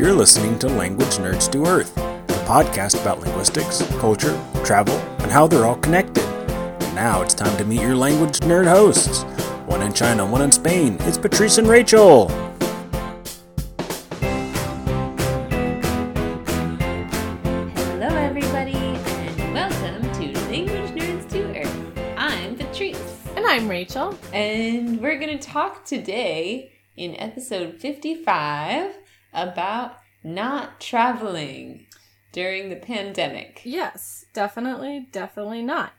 You're listening to Language Nerds to Earth, the podcast about linguistics, culture, travel, and how they're all connected. And now it's time to meet your language nerd hosts. One in China, one in Spain. It's Patrice and Rachel. Hello, everybody, and welcome to Language Nerds to Earth. I'm Patrice, And I'm Rachel. and we're going to talk today in episode 55 about not traveling during the pandemic. Yes, definitely, definitely not.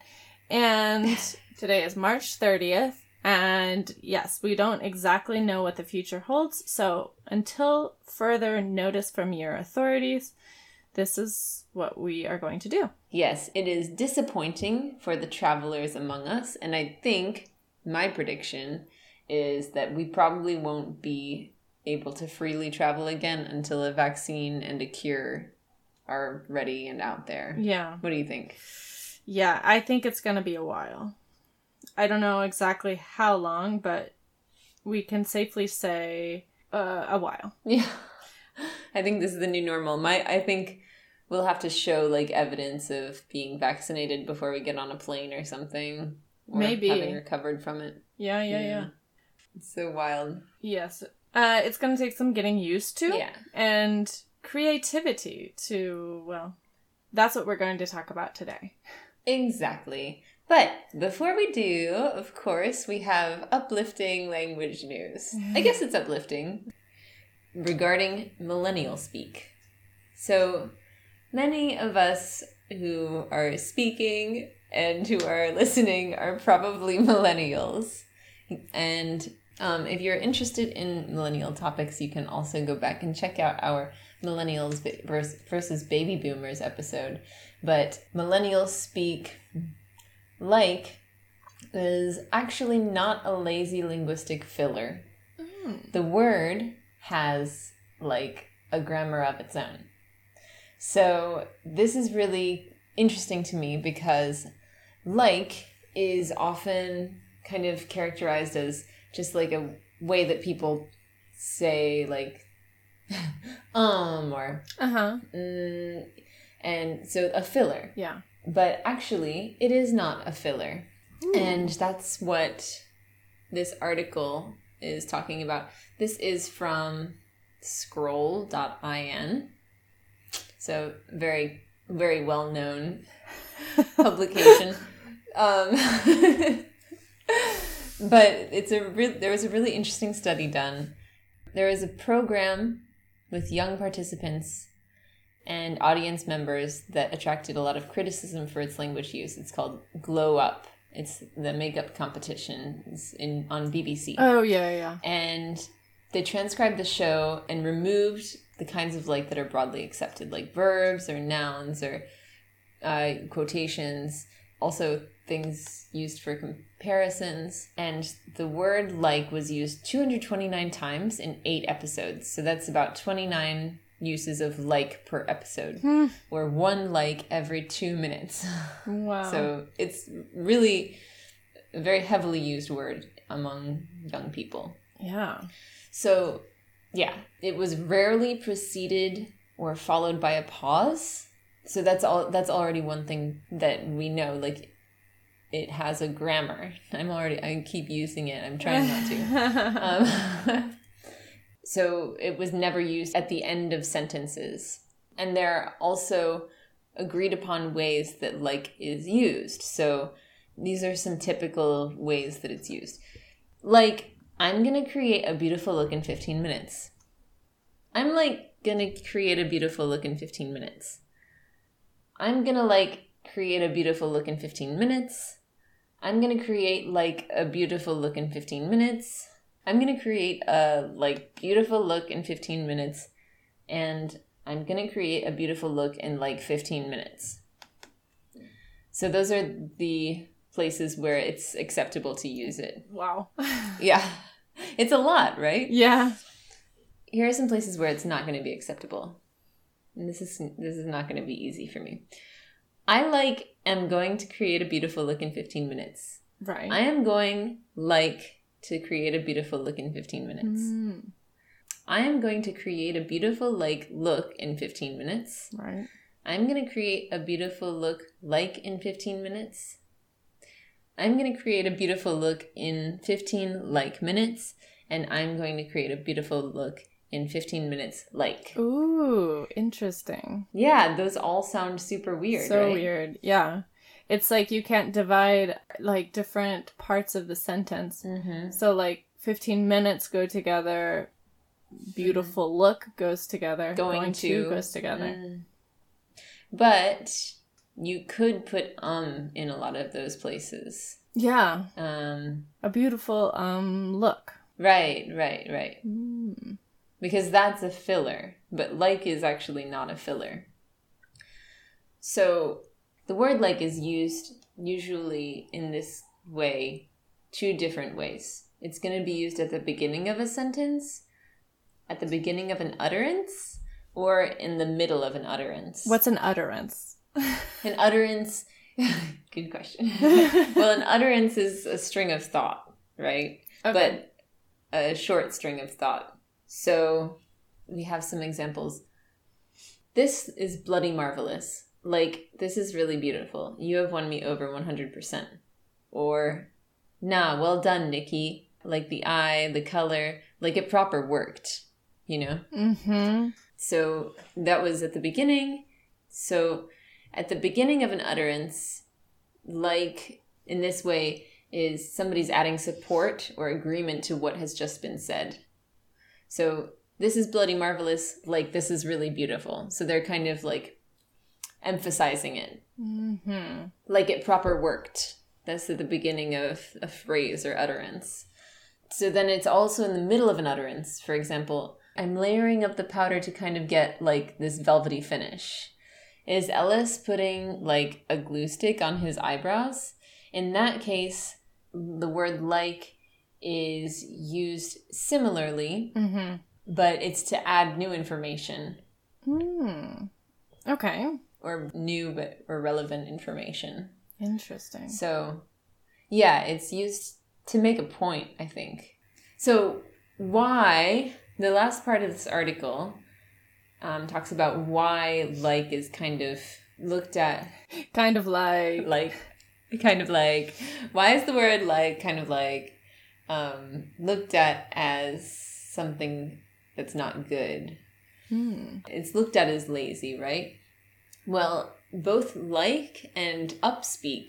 And today is March 30th. And yes, we don't exactly know what the future holds. So until further notice from your authorities, this is what we are going to do. Yes, it is disappointing for the travelers among us, and I think my prediction is that we probably won't be able to freely travel again until a vaccine and a cure are ready and out there. Yeah. What do you think? Yeah, I think it's going to be a while. I don't know exactly how long, but we can safely say uh, a while. Yeah. I think this is the new normal. My I think we'll have to show like evidence of being vaccinated before we get on a plane or something. Or Maybe. having recovered from it. Yeah, yeah, Yeah. yeah. It's so wild. Yes. Uh, it's going to take some getting used to. Yeah. and creativity to well that's what we're going to talk about today Exactly. But before we do, of course, we have uplifting language news. I guess it's uplifting regarding millennial speak. So many of us who are speaking and who are listening are probably millennials. And um, if you're interested in millennial topics, you can also go back and check out our millennials versus baby boomers episode. But millennials speak like is actually not a lazy linguistic filler. The word has like a grammar of its own. So this is really interesting to me because like is often kind of characterized as just like a way that people say like um or uh-huh. mm, and so a filler. Yeah. But actually it is not a filler. And that's what this article is talking about. This is from scroll.in so very very well known publication. Um, but it's a re- there was a really interesting study done there was a program with young participants and audience members that attracted a lot of criticism for its language use. It's called Glow Up. It's the makeup competition It's in on BBC. oh yeah yeah And they transcribed the show and removed the kinds of like that are broadly accepted, like verbs or nouns or uh, quotations. Also, things used for comparisons. And the word like was used 229 times in eight episodes. So that's about 29 uses of like per episode, hmm. or one like every two minutes. wow So it's really a very heavily used word among young people. yeah So, yeah, it was rarely preceded or followed by a pause. So that's all that's already one thing that we know like it has a grammar. I'm already I keep using it. I'm trying not to. Um, so it was never used at the end of sentences. And there are also agreed upon ways that like is used. So these are some typical ways that it's used. Like, I'm gonna create a beautiful look in 15 minutes. I'm like gonna create a beautiful look in 15 minutes. I'm gonna like create a beautiful look in 15 minutes. I'm gonna create like a beautiful look in 15 minutes. I'm gonna create a like beautiful look in 15 minutes. And I'm gonna create a beautiful look in like 15 minutes. So those are the places where it's acceptable to use it. wow Yeah. It's a lot, right? yeah Here are some places where it's not going to be acceptable. And this is this is not going to be easy for me. I like am going to create a beautiful look in 15 minutes. right I am going like to create a beautiful look in 15 minutes. Mm. I am going to create a beautiful like look in 15 minutes. Right. I'm going to create a beautiful look like in 15 minutes. I'm going to create a beautiful look in 15 like minutes. And I'm going to create a beautiful look in 15 minutes like. Ooh, interesting. Yeah, those all sound super weird. so right? weird. Yeah. It's like you can't divide like different parts of the sentence. Mm-hmm. So like 15 minutes go together, beautiful look goes together, Going to- goes together. Mm. But you could put um in a lot of those places. Yeah, Um, a beautiful um look. right, right, right. Mm. Because that's a filler, but like is actually not a filler. So the word like is used usually in this way two different ways. It's going to be used at the beginning of a sentence, at the beginning of an utterance, or in the middle of an utterance. What's an utterance? an utterance? Good question. well, an utterance is a string of thought, right? but a short string of thought. So we have some examples. This is bloody marvelous. Like, this is really beautiful. You have won me over 100%. Or, nah, well done, Nikki. Like the eye, the color, like it proper worked, you know? mm-hmm. So that was at the beginning. So at the beginning of an utterance, like in this way, is somebody's adding support or agreement to what has just been said. So this is bloody marvelous, like this is really beautiful. So they're kind of like emphasizing it, Mm-hmm. like it proper worked. That's at the beginning of a phrase or utterance. So then it's also in the middle of an utterance. For example, I'm layering up the powder to kind of get like this velvety finish. Is Ellis putting like a glue stick on his eyebrows? In that case, the word like is used similarly, Mm-hmm. but it's to add new information Mm. Okay. or new but or relevant information. Interesting. So, yeah, it's used to make a point, I think. So, why the last part of this article um, talks about why like is kind of looked at Kind of like like kind of like why is the word like kind of like um, looked at as something that's not good Hmm. it's looked at as lazy, right? Well, both like and upspeak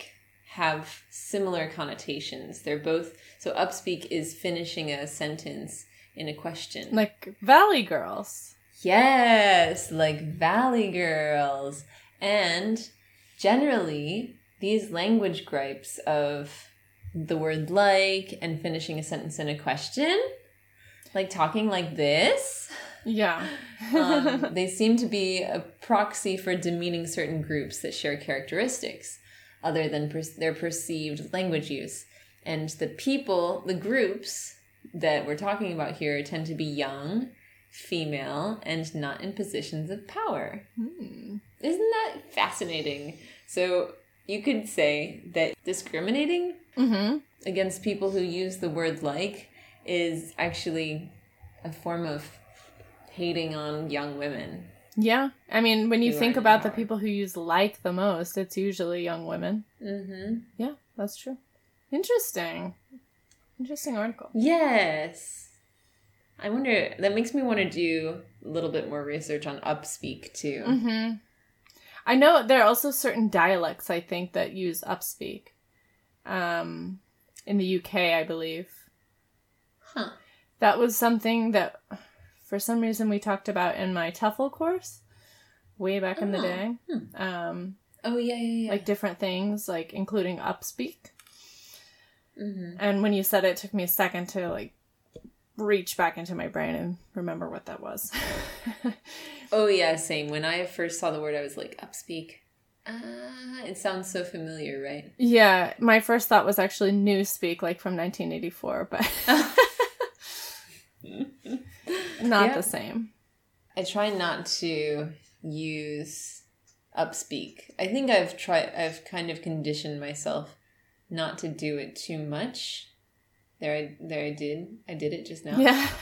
have similar connotations. They're both so upspeak is finishing a sentence in a question. like Valley Girls. yes, like Valley Girls. And generally, these language gripes of the word like and finishing a sentence in a question, like talking like this, Yeah. um, they seem to be a proxy for demeaning certain groups that share characteristics other than per- their perceived language use. And the people, the groups that we're talking about here tend to be young, female, and not in positions of power. Hmm. Isn't that fascinating? So you could say that discriminating Mm-hmm. against people who use the word like is actually a form of hating on young women. Yeah. I mean, when you think about the people who use like the most, it's usually young women. Mm-hmm. Yeah, that's true. Interesting. Interesting article. Yes. I wonder, that makes me want to do a little bit more research on upspeak too. Mm-hmm. I know there are also certain dialects I think that use upspeak. Um, in the UK, I believe. Huh. That was something that, for some reason, we talked about in my TEFL course way back in the Oh, day. Um, Oh, yeah, yeah, yeah. like different things, like including upspeak. mm-hmm. And when you said it, it took me a second to like reach back into my brain and remember what that was. Oh, yeah, same. When I first saw the word, I was like, upspeak. Ah, it sounds so familiar, right? yeah, my first thought was actually newspeak, like from 1984, but not Yeah. the same. I try not to use upspeak. I think I've tried I've kind of conditioned myself not to do it too much. There I there I did. I did it just now. Yeah.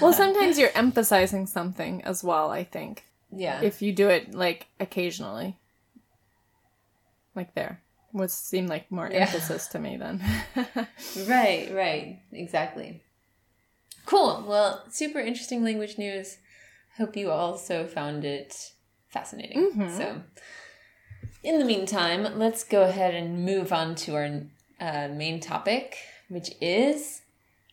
Well, sometimes you're emphasizing something as well, I think. Yeah. If you do it like occasionally. Like there. Would seem like more Yeah. emphasis to me then. Right, right. Exactly. Cool. Well, super interesting language news. Hope you also found it fascinating. Mhm. So, in the meantime, let's go ahead and move on to our uh, main topic, which is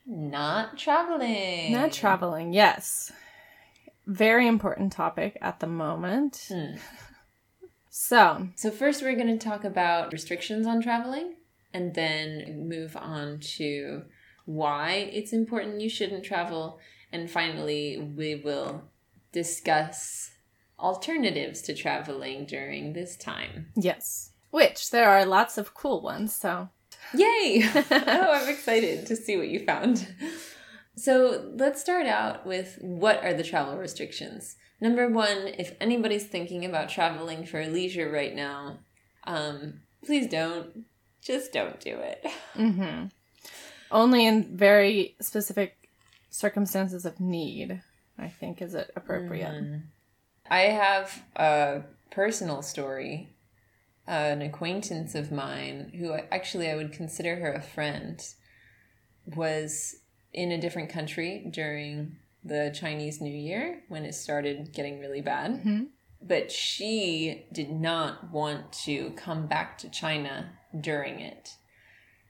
not traveling. Not traveling, yes. Very important topic at the moment. Hmm. So, So, first, we're going to talk about restrictions on traveling and then move on to why it's important you shouldn't travel. And finally, we will discuss alternatives to traveling during this time. yes. Which there are lots of cool ones, so Yay! oh, I'm excited to see what you found. So, let's start out with what are the travel restrictions? Number one, if anybody's thinking about traveling for leisure right now, um, please don't. Just don't do it. hmm only in very specific circumstances of need, I think, is it appropriate. Mhm. I have a personal story. an acquaintance of mine, who actually I would consider her a friend, was in a different country during the Chinese New Year when it started getting really bad. Mhm. But she did not want to come back to China during it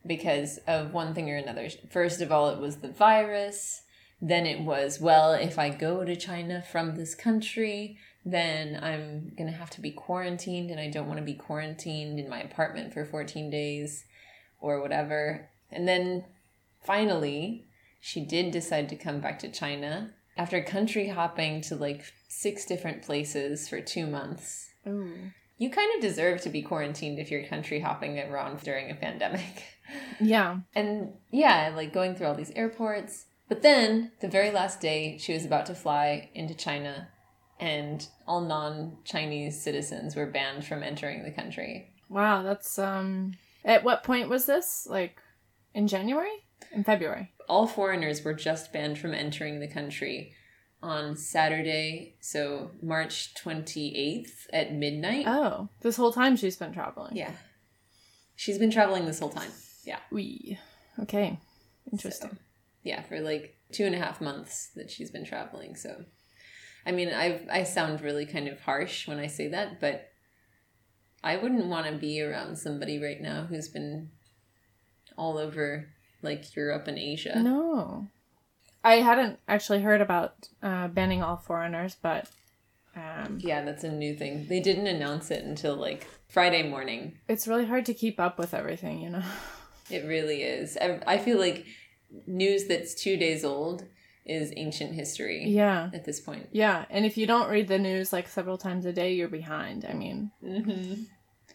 because of one thing or another. First of all, it was the virus. Then it was, well, if I go to China from this country, then I'm going to have to be quarantined, and I don't want to be quarantined in my apartment for 14 days or whatever. And then finally, she did decide to come back to China after country hopping to like six different places for two months. Ooh. You kind of deserve to be quarantined if you're country hopping around during a pandemic. Yeah. And yeah, like going through all these airports. But then, the very last day, she was about to fly into China, and all non Chinese citizens were banned from entering the country. Wow, that's um at what point was this? Like in January? In February. All foreigners were just banned from entering the country on Saturday, so March 28th at midnight. Oh, this whole time she's been traveling. Yeah. She's been traveling this whole time. Yeah. We. Okay. Interesting. So, yeah, for like two and a half months that she's been traveling. So, I mean, I I sound really kind of harsh when I say that, but I wouldn't want to be around somebody right now who's been all over like Europe and Asia. No. I hadn't actually heard about uh, banning all foreigners, but um, Yeah, that's a new thing. They didn't announce it until like Friday morning. it's really hard to keep up with everything, you know? It really is. I, I feel like news that's two days old is ancient history Yeah. at this point. Yeah. And if you don't read the news like several times a day, you're behind. I mean, Mm-hmm.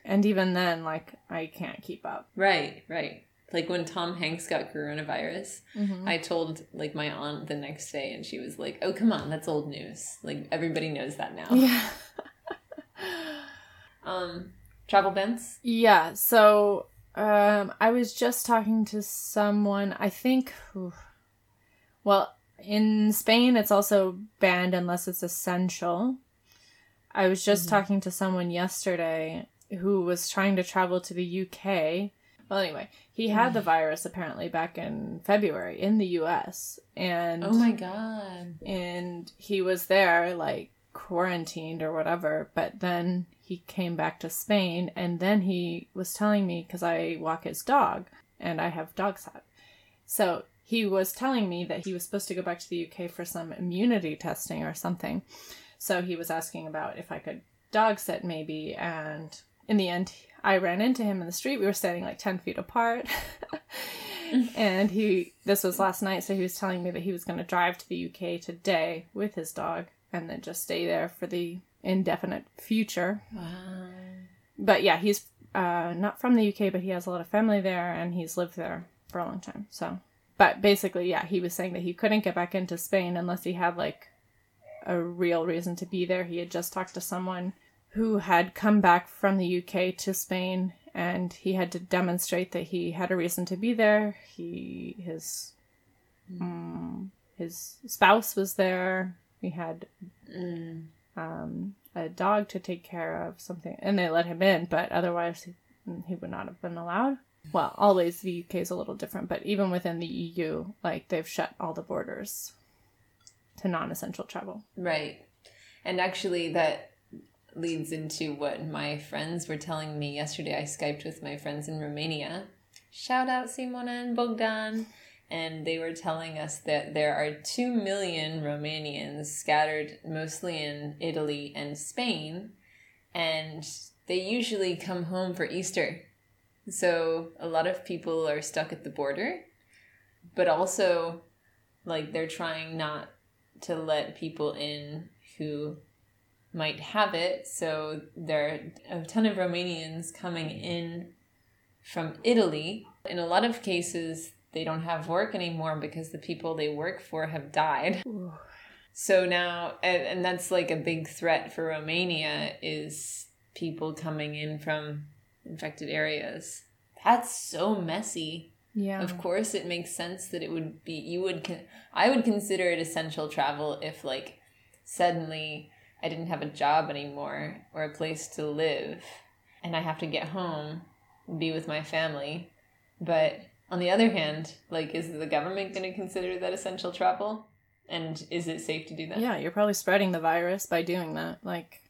and even then, like, I can't keep up. Right, right. Like when Tom Hanks got coronavirus, Mhm. I told like my aunt the next day, and she was like, "Oh, come on, that's old news. Like everybody knows that now." Yeah. Um, travel bans. Yeah, so um I was just talking to someone, I think oof. well, in Spain it's also banned unless it's essential. I was just talking to someone yesterday who was trying to travel to the UK. Well, anyway, he had the virus apparently back in February in the US and Oh my god. and he was there like quarantined or whatever but then he came back to spain and then he was telling me because i walk his dog and i have dog sat so he was telling me that he was supposed to go back to the uk for some immunity testing or something so he was asking about if i could dog sit maybe and in the end i ran into him in the street. We were standing like 10 feet apart. And he this was last night so he was telling me that he was going to drive to the uk today with his dog and then just stay there for the indefinite future. Wow. but yeah he's uh, not from the uk but he has a lot of family there and he's lived there for a long time so. But basically yeah he was saying that he couldn't get back into spain unless he had like a real reason to be there. He had just talked to someone who had come back from the uk to spain and he had to demonstrate that he had a reason to be there he his um, his spouse was there. He had Mm. um, a dog to take care of, something, and they let him in, but otherwise he, he would not have been allowed. Well, always the UK is a little different, but even within the EU, like they've shut all the borders to non essential travel. Right. And actually, that leads into what my friends were telling me yesterday. I Skyped with my friends in Romania. Shout out Simona and Bogdan. And they were telling us that there are 2 million Romanians scattered mostly in Italy and Spain. And they usually come home for Easter. So a lot of people are stuck at the border. But also, like, they're trying not to let people in who might have it. So there are a ton of Romanians coming in from Italy. In a lot of cases, they don't have work anymore because the people they work for have died. So now, and, and that's like a big threat for Romania is people coming in from infected areas. That's so messy. Yeah. Of course, it makes sense that it would be. You would. Con- I would consider it essential travel if, like, suddenly I didn't have a job anymore or a place to live, and I have to get home, be with my family. But on the other hand, like, is the government going to consider that essential travel? And is it safe to do that? Yeah, you're probably spreading the virus by doing that. Like,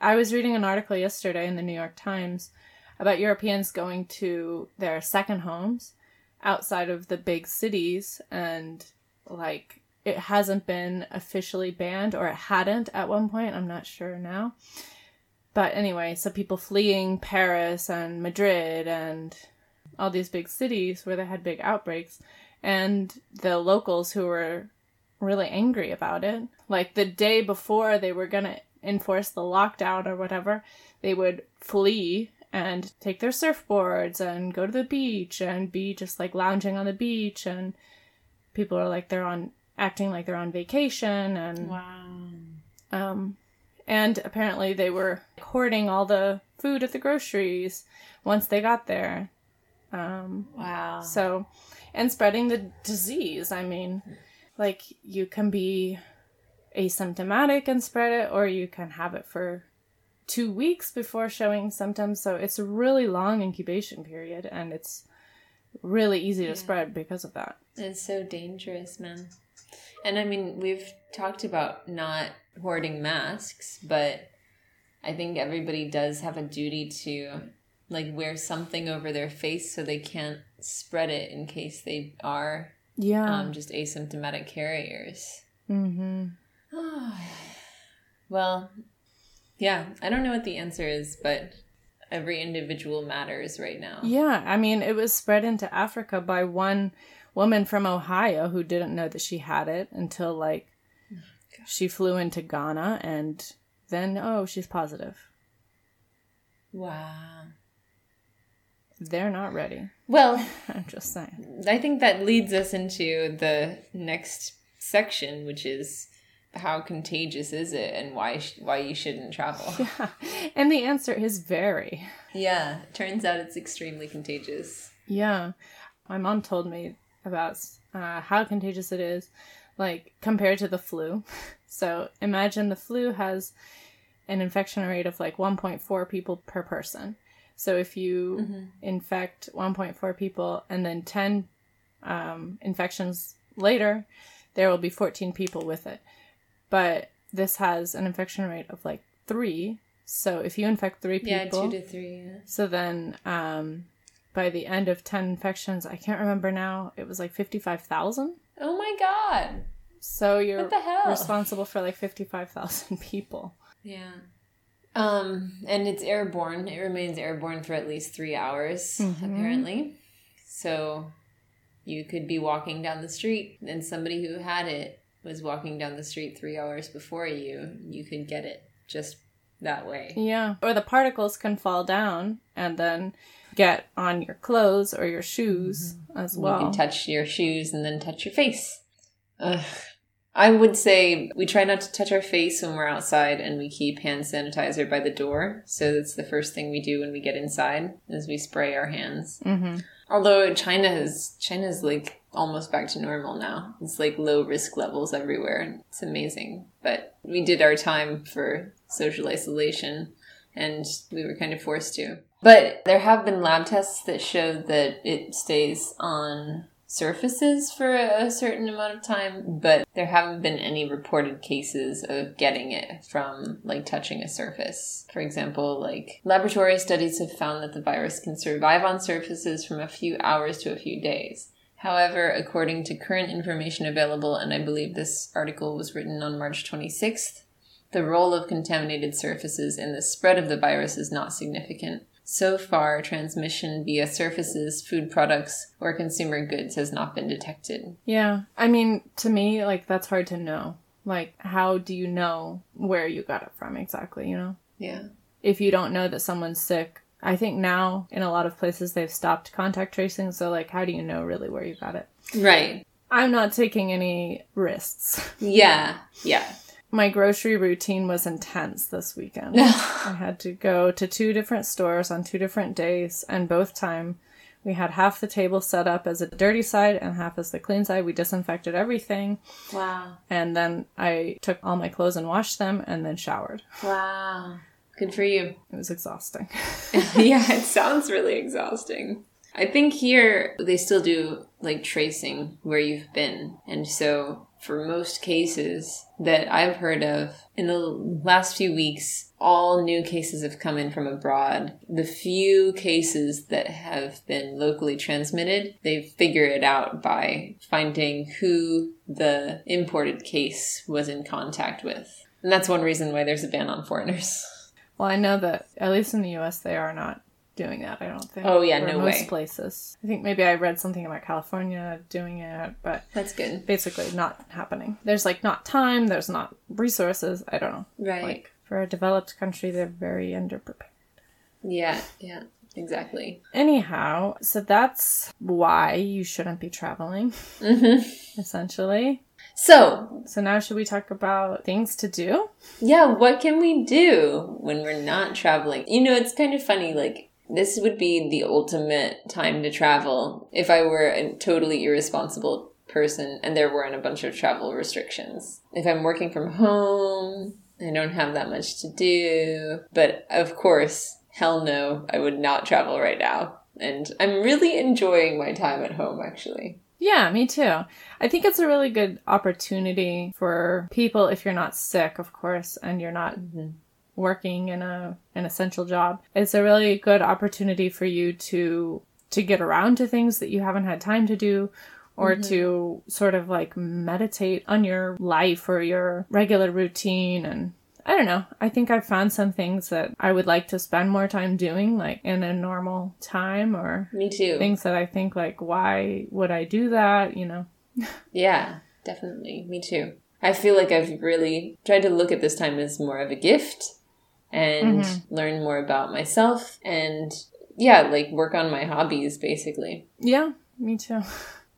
I was reading an article yesterday in the New York Times about Europeans going to their second homes outside of the big cities, and like, it hasn't been officially banned, or it hadn't at one point. I'm not sure now. But anyway, so people fleeing Paris and Madrid and all these big cities where they had big outbreaks, and the locals who were really angry about it. Like the day before they were going to enforce the lockdown or whatever, they would flee and take their surfboards and go to the beach and be just like lounging on the beach and people are like they're on acting like they're on vacation and Wow. um and apparently they were hoarding all the food at the groceries once they got there. Um Wow. so, and spreading the disease. I mean, like you can be asymptomatic and spread it, or you can have it for two weeks before showing symptoms. So it's a really long incubation period, and it's really easy to spread because of that. It's so dangerous, man. And I mean, we've talked about not hoarding masks, but I think everybody does have a duty to like wear something over their face so they can't spread it in case they are Yeah. um, just asymptomatic carriers. mm-hmm. well, yeah, I don't know what the answer is, but every individual matters right now. Yeah, I mean, it was spread into Africa by one woman from Ohio who didn't know that she had it until like she flew into Ghana and then oh, she's positive. Wow. They're not ready. Well, I'm just saying. I think that leads us into the next section, which is how contagious is it and why sh- why you shouldn't travel. Yeah. And the answer is very. yeah, turns out it's extremely contagious. Yeah. My mom told me about uh, how contagious it is, like compared to the flu. So imagine the flu has an infection rate of like 1.4 people per person. So if you infect 1.4 people and then 10 um, infections later, there will be 14 people with it. But this has an infection rate of like three. So if you infect three people, Yeah, two to three. Yeah. so then, um, by the end of 10 infections, I can't remember now, it was like 55,000. Oh my god. So you're What the hell? responsible for like 55,000 people. Yeah. Um, and it's airborne. It remains airborne for at least three hours, apparently. So you could be walking down the street and somebody who had it was walking down the street three hours before you. You could get it just that way. Yeah. Or the particles can fall down and then get on your clothes or your shoes as well. You can touch your shoes and then touch your face. Ugh. I would say we try not to touch our face when we're outside and we keep hand sanitizer by the door. So that's the first thing we do when we get inside is we spray our hands. hmm Although China is China's like almost back to normal now. It's like low risk levels everywhere. It's amazing. But we did our time for social isolation and we were kind of forced to. But there have been lab tests that show that it stays on surfaces for a certain amount of time, but there haven't been any reported cases of getting it from like touching a surface. For example, like laboratory studies have found that the virus can survive on surfaces from a few hours to a few days. However, according to current information available, and I believe this article was written on March 26th, the role of contaminated surfaces in the spread of the virus is not significant. So far, transmission via surfaces, food products, or consumer goods has not been detected. Yeah. I mean, to me, like, that's hard to know. Like, how do you know where you got it from exactly, you know? Yeah. If you don't know that someone's sick, I think now in a lot of places they've stopped contact tracing. So, like, how do you know really where you got it? Right. I'm not taking any risks. Yeah. Yeah. My grocery routine was intense this weekend. I had to go to two different stores on two different days, and both time we had half the table set up as a dirty side and half as the clean side. We disinfected everything, wow. and then I took all my clothes and washed them, and then showered. Wow. Good for you. It was exhausting. yeah, it sounds really exhausting. I think here they still do like tracing where you've been. And so for most cases that I've heard of in the last few weeks, all new cases have come in from abroad. The few cases that have been locally transmitted, they figure it out by finding who the imported case was in contact with. And that's one reason why there's a ban on foreigners. Well, I know that at least in the U.S. they are not doing that. I don't think. Oh, yeah, no most way. places. I think maybe I read something about California doing it, but That's good. basically not happening. There's like not time. There's not resources. I don't know. Right. Like for a developed country, they're very underprepared. Yeah, yeah, exactly. Anyhow, so that's why you shouldn't be traveling, hmm essentially. So, So now should we talk about things to do? yeah, what can we do when we're not traveling? You know, it's kind of funny, like, this would be the ultimate time to travel if I were a totally irresponsible person and there weren't a bunch of travel restrictions. If I'm working from home, I don't have that much to do. But of course, hell no, I would not travel right now. And I'm really enjoying my time at home, actually. Yeah, me too. I think it's a really good opportunity for people if you're not sick, of course, and you're not mm-hmm. Working in a an essential job. It's a really good opportunity for you to to get around to things that you haven't had time to do or mm-hmm. to sort of like meditate on your life or your regular routine and I don't know. I think I've found some things that I would like to spend more time doing like in a normal time or Me too. things that I think like why would I do that, you know? Yeah, definitely. Me too. I feel like I've really tried to look at this time as more of a gift and mm-hmm. learn more about myself and yeah, like work on my hobbies basically. Yeah, me too.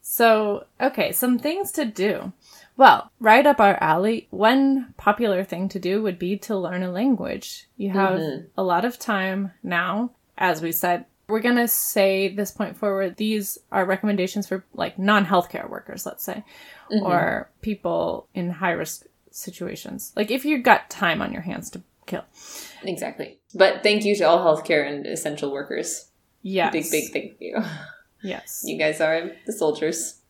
So, okay, some things to do. Well, right up our alley, one popular thing to do would be to learn a language. You have mm-hmm. a lot of time now. As we said, we're going to say this point forward, these are recommendations for like non healthcare workers, let's say, mm-hmm. or people in high risk situations. Like if you've got time on your hands to kill. Exactly. But thank you to all healthcare and essential workers. Yes. Big, big thank you. Yes. You guys are the soldiers.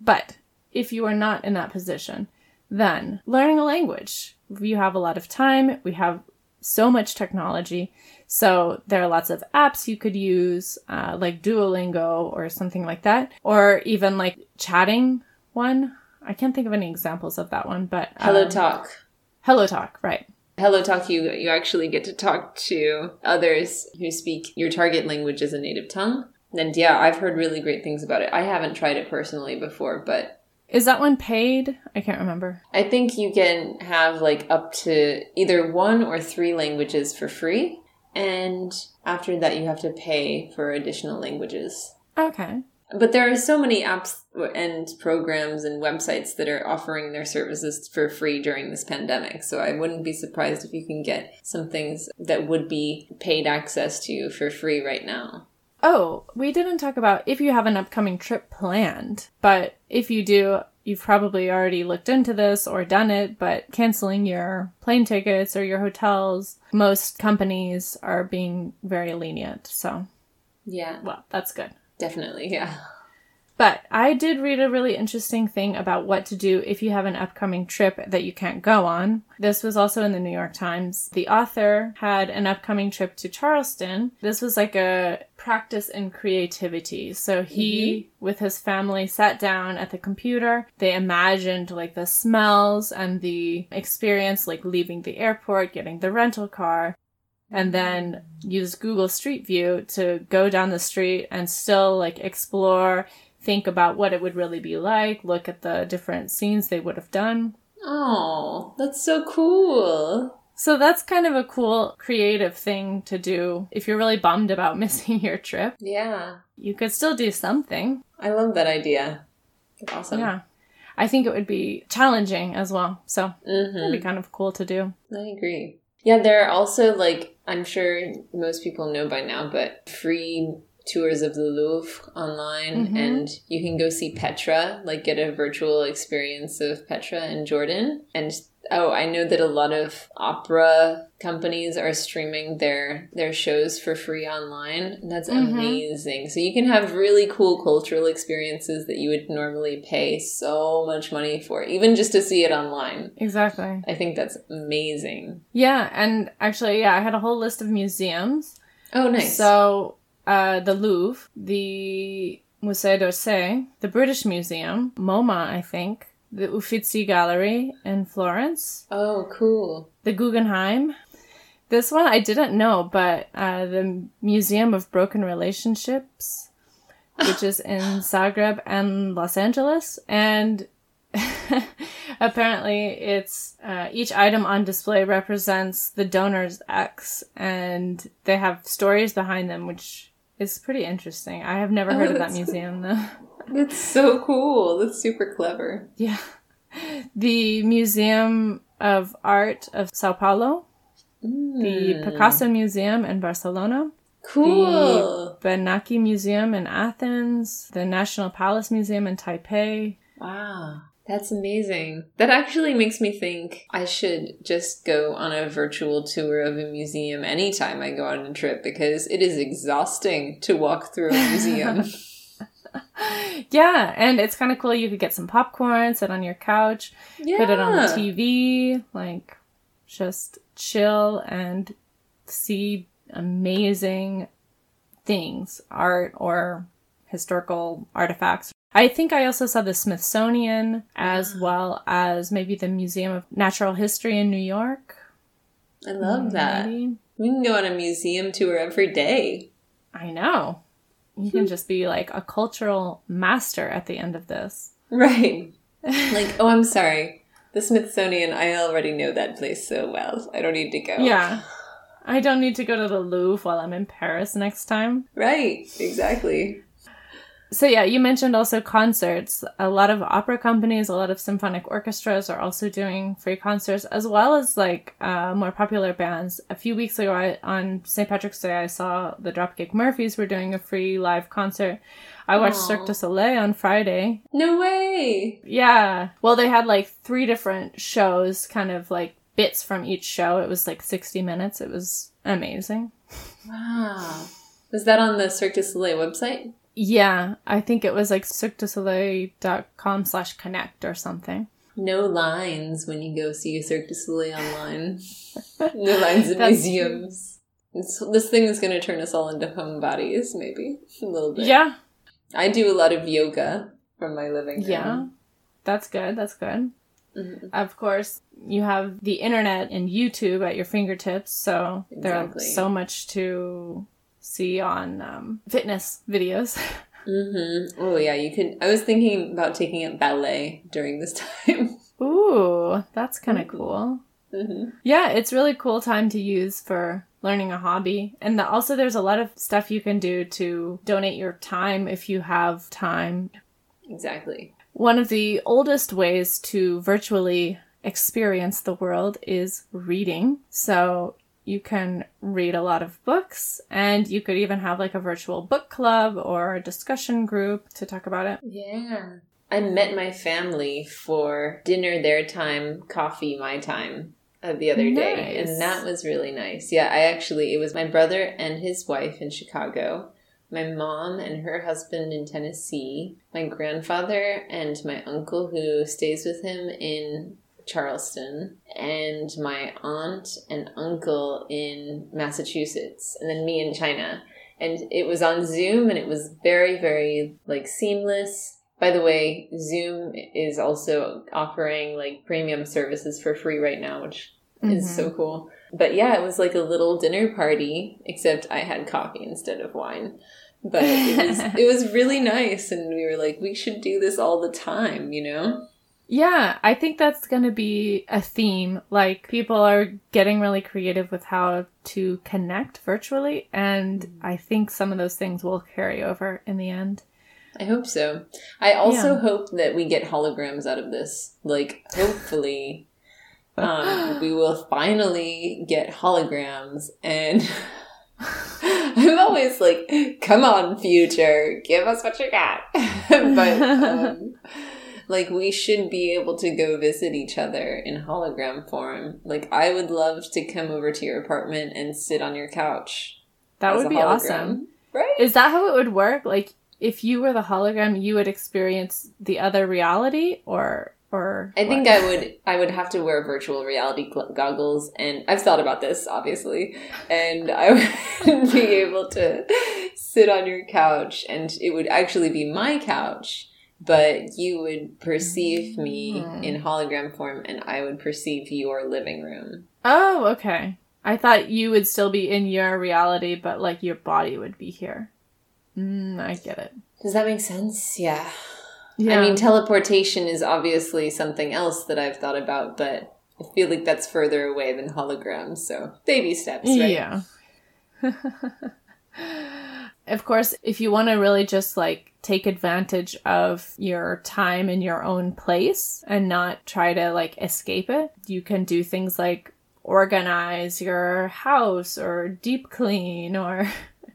But if you are not in that position, then learning a language. You have a lot of time. We have so much technology. So there are lots of apps you could use, uh, like Duolingo or something like that, or even like chatting one. I can't think of any examples of that one, but Hello um, Talk. Hello Talk, right? Hello Talk, you, you actually get to talk to others who speak your target language as a native tongue. And yeah, I've heard really great things about it. I haven't tried it personally before, but Is that one paid? I can't remember. I think you can have like up to either one or three languages for free. And after that, you have to pay for additional languages. Okay. But there are so many apps and programs and websites that are offering their services for free during this pandemic. So I wouldn't be surprised if you can get some things that would be paid access to for free right now. Oh, we didn't talk about if you have an upcoming trip planned, but if you do, you've probably already looked into this or done it, but canceling your plane tickets or your hotels, most companies are being very lenient. So, Yeah, well, that's good. Definitely. Yeah. But I did read a really interesting thing about what to do if you have an upcoming trip that you can't go on. This was also in the New York Times. The author had an upcoming trip to Charleston. This was like a practice in creativity. So he, mm-hmm. with his family, sat down at the computer. They imagined like the smells and the experience, like leaving the airport, getting the rental car and then use Google Street View to go down the street and still like explore, think about what it would really be like, look at the different scenes they would have done. Oh, that's so cool. So that's kind of a cool creative thing to do if you're really bummed about missing your trip. Yeah. You could still do something. I love that idea. Awesome. Yeah. I think it would be challenging as well. So hmm it'd be kind of cool to do. I agree. Yeah, there are also like I'm sure most people know by now, but free tours of the Louvre online Mhm. and you can go see Petra, like get a virtual experience of Petra in Jordan. And oh, I know that a lot of opera companies are streaming their their shows for free online. And that's Mhm. amazing. So you can have really cool cultural experiences that you would normally pay so much money for, even just to see it online. Exactly. I think that's amazing. Yeah. And actually, yeah, I had a whole list of museums. Oh, nice. So, uh, the Louvre, the Musée d'Orsay, the British Museum, MoMA, I think, the Uffizi Gallery in Florence, oh, cool. the Guggenheim. This one I didn't know, but uh, the Museum of Broken Relationships, which is in Zagreb and Los Angeles, and apparently it's uh, each item on display represents the donor's ex, and they have stories behind them, which is pretty interesting. I have never Oh, heard of that museum though. That's so cool. That's super clever. Yeah. The Museum of Art of Sao Paulo, the Mm, Picasso Museum in Barcelona, Cool. the Benaki Museum in Athens, the National Palace Museum in Taipei. Wow. That's amazing. That actually makes me think I should just go on a virtual tour of a museum anytime I go on a trip because it is exhausting to walk through a museum. Yeah, and it's kind of cool. You could get some popcorn, sit on your couch, yeah. put it on the TV, like just chill and see amazing things, art or historical artifacts. I think I also saw the Smithsonian as well as maybe the Museum of Natural History in New York. I love that. We can go on a museum tour every day. I know. You can just be like a cultural master at the end of this. Right. Like, oh, I'm sorry. The Smithsonian, I already know that place so well. I don't need to go. Yeah. I don't need to go to the Louvre while I'm in Paris next time. Right. Exactly. So yeah, you mentioned also concerts. A lot of opera companies, a lot of symphonic orchestras are also doing free concerts, as well as like uh, more popular bands. A few weeks ago, I, on St. Patrick's Day, I saw the Dropkick Murphys were doing a free live concert. I watched Aw. Cirque du Soleil on Friday. No way. Yeah, well, they had like three different shows, kind of like bits from each show. It was like sixty minutes. It was amazing. Wow. Was that on the Cirque du Soleil website? Yeah, I think it was like cirquedusoleil.com slash connect or something. No lines when you go see a Cirque du Soleil online. no lines in museums. It's, this thing is going to turn us all into homebodies, maybe a little bit. Yeah, I do a lot of yoga from my living room. yeah. That's good. That's good. Mhm. Of course, you have the internet and YouTube at your fingertips, so Exactly. there's so much to see on um, fitness videos. Mm-hmm. Oh yeah, you could. I was thinking about taking up ballet during this time. Ooh, that's kind of Mhm. cool. hmm Yeah, it's really cool time to use for learning a hobby. And the, also there's a lot of stuff you can do to donate your time if you have time. Exactly. One of the oldest ways to virtually experience the world is reading. So you can read a lot of books and you could even have like a virtual book club or a discussion group to talk about it. Yeah. I met my family for dinner their time, coffee my time uh, the other day. And that was really nice. Yeah, I actually, it was my brother and his wife in Chicago, my mom and her husband in Tennessee, my grandfather and my uncle who stays with him in Charleston, and my aunt and uncle in Massachusetts, and then me in China. And it was on Zoom and it was very, very like seamless. By the way, Zoom is also offering like premium services for free right now, which is Mhm. so cool. But yeah, it was like a little dinner party, except I had coffee instead of wine. But it was it was really nice and we were like, we should do this all the time, you know? Yeah, I think that's going to be a theme. Like, people are getting really creative with how to connect virtually, and I think some of those things will carry over in the end. I hope so. I also Yeah. hope that we get holograms out of this. Like, hopefully, um, we will finally get holograms. And I'm always like, come on, future, give us what you got. but, um, like, we should be able to go visit each other in hologram form. Like, I would love to come over to your apartment and sit on your couch. That would be hologram. awesome. Right? Is that how it would work? Like, if you were the hologram, you would experience the other reality, or or I think? I would I would have to wear virtual reality gl- goggles, and I've thought about this obviously, and I would be able to sit on your couch, and it would actually be my couch, but you would perceive me Mm. in hologram form, and I would perceive your living room. Oh, okay. I thought you would still be in your reality, but like your body would be here. Mm, I get it. Does that make sense? Yeah. Yeah. I mean, teleportation is obviously something else that I've thought about, but I feel like that's further away than holograms. So baby steps, right? Yeah. of course, if you want to really just like take advantage of your time in your own place and not try to like escape it, you can do things like organize your house or deep clean or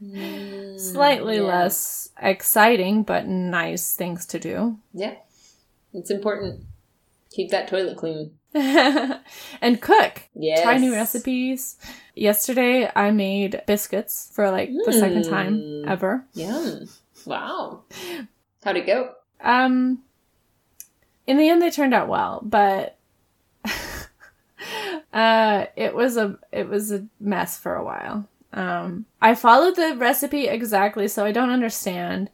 slightly Mm, yeah. less exciting but nice things to do. Yeah, it's important. Keep that toilet clean. and cook. Yes. Try new recipes. Yesterday I made biscuits for like the second time Mm. ever. Yum. Wow. How'd it go? Um in the end they turned out well, but uh it was a it was a mess for a while. Um I followed the recipe exactly so I don't understand.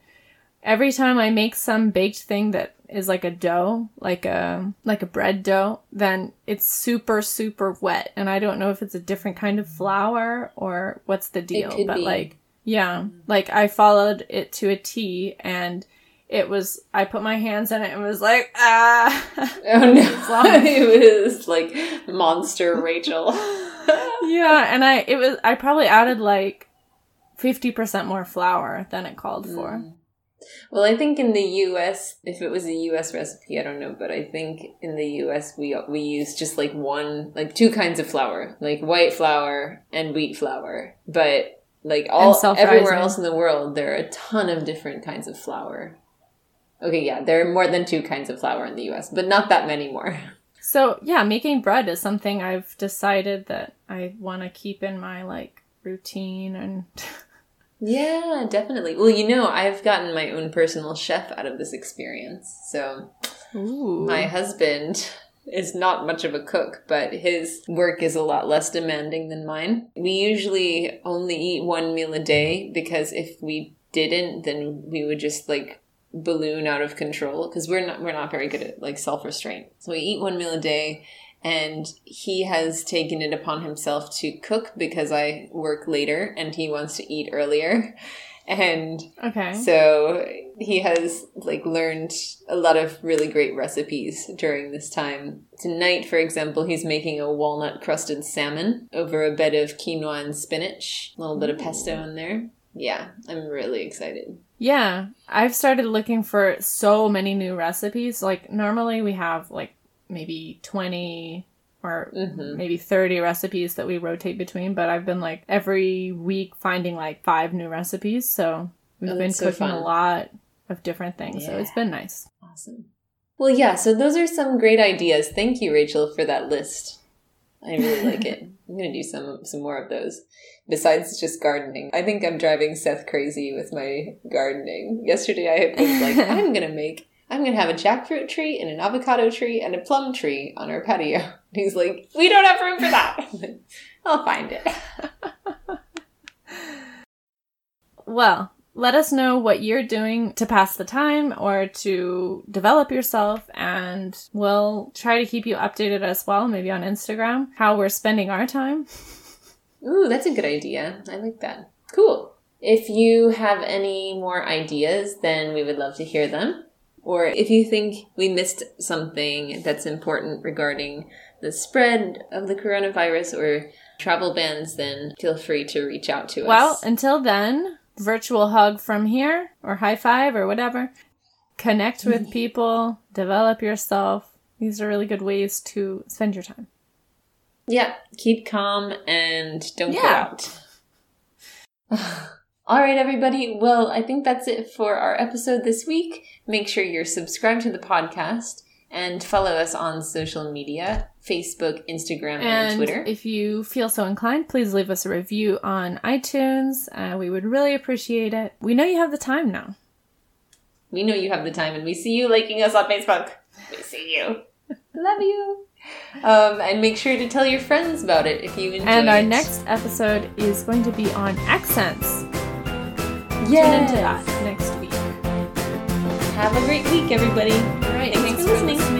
Every time I make some baked thing that is like a dough, like a like a bread dough, then it's super super wet and I don't know if it's a different kind of flour or what's the deal, but be. like yeah, like I followed it to a T and it was I put my hands in it and was like ah Oh no. It was like monster Rachel. yeah and I it was I probably added like 50% more flour than it called for. Mm. Well, I think in the U.S., if it was a U.S. recipe, I don't know, but I think in the U.S. we we use just like one, like two kinds of flour, like white flour and wheat flour. But like all everywhere else in the world, there are a ton of different kinds of flour. Okay, yeah, there are more than two kinds of flour in the U.S., but not that many more. So, yeah, making bread is something I've decided that I want to keep in my like routine and Yeah, definitely. Well, you know, I've gotten my own personal chef out of this experience, so. Ooh. My husband is not much of a cook, but his work is a lot less demanding than mine. We usually only eat one meal a day because if we didn't, then we would just like balloon out of control because we're not we're not very good at like self-restraint. So we eat one meal a day and he has taken it upon himself to cook because I work later and he wants to eat earlier. And Okay. so he has like learned a lot of really great recipes during this time. Tonight, for example, he's making a walnut crusted salmon over a bed of quinoa and spinach, a little bit of pesto in there. Yeah, I'm really excited. Yeah, I've started looking for so many new recipes. Like normally we have like maybe 20 or Mhm. maybe 30 recipes that we rotate between. But I've been like every week finding like five new recipes. So we've Oh, been so cooking a lot of different things. So it's been nice. Awesome. Well, yeah, so those are some great ideas. Thank you, Rachel, for that list. I really like it. I'm going to do some some more of those. Besides just gardening. I think I'm driving Seth crazy with my gardening. Yesterday I was like, I'm going to make I'm going to have a jackfruit tree and an avocado tree and a plum tree on our patio. And he's like, "We don't have room for that." Like, I'll find it. Well, let us know what you're doing to pass the time or to develop yourself, and we'll try to keep you updated as well, maybe on Instagram, how we're spending our time. Ooh, that's a good idea. I like that. Cool. If you have any more ideas, then we would love to hear them. Or if you think we missed something that's important regarding the spread of the coronavirus or travel bans, then feel free to reach out to Well, us. Well, until then, virtual hug from here, or high five, or whatever. Connect with people, develop yourself. These are really good ways to spend your time. yeah, keep calm and don't go out. All right, everybody. Well, I think that's it for our episode this week. Make sure you're subscribed to the podcast and follow us on social media Facebook, Instagram, and, And Twitter. if you feel so inclined, please leave us a review on iTunes. Uh, we would really appreciate it. We know you have the time now. we know you have the time, and we see you liking us on Facebook. We see you. Love you. Um, and make sure to tell your friends about it if you enjoy And our it. next episode is going to be on accents. Tune into that next week. Have a great week, everybody. All right, Thanks thanks for listening.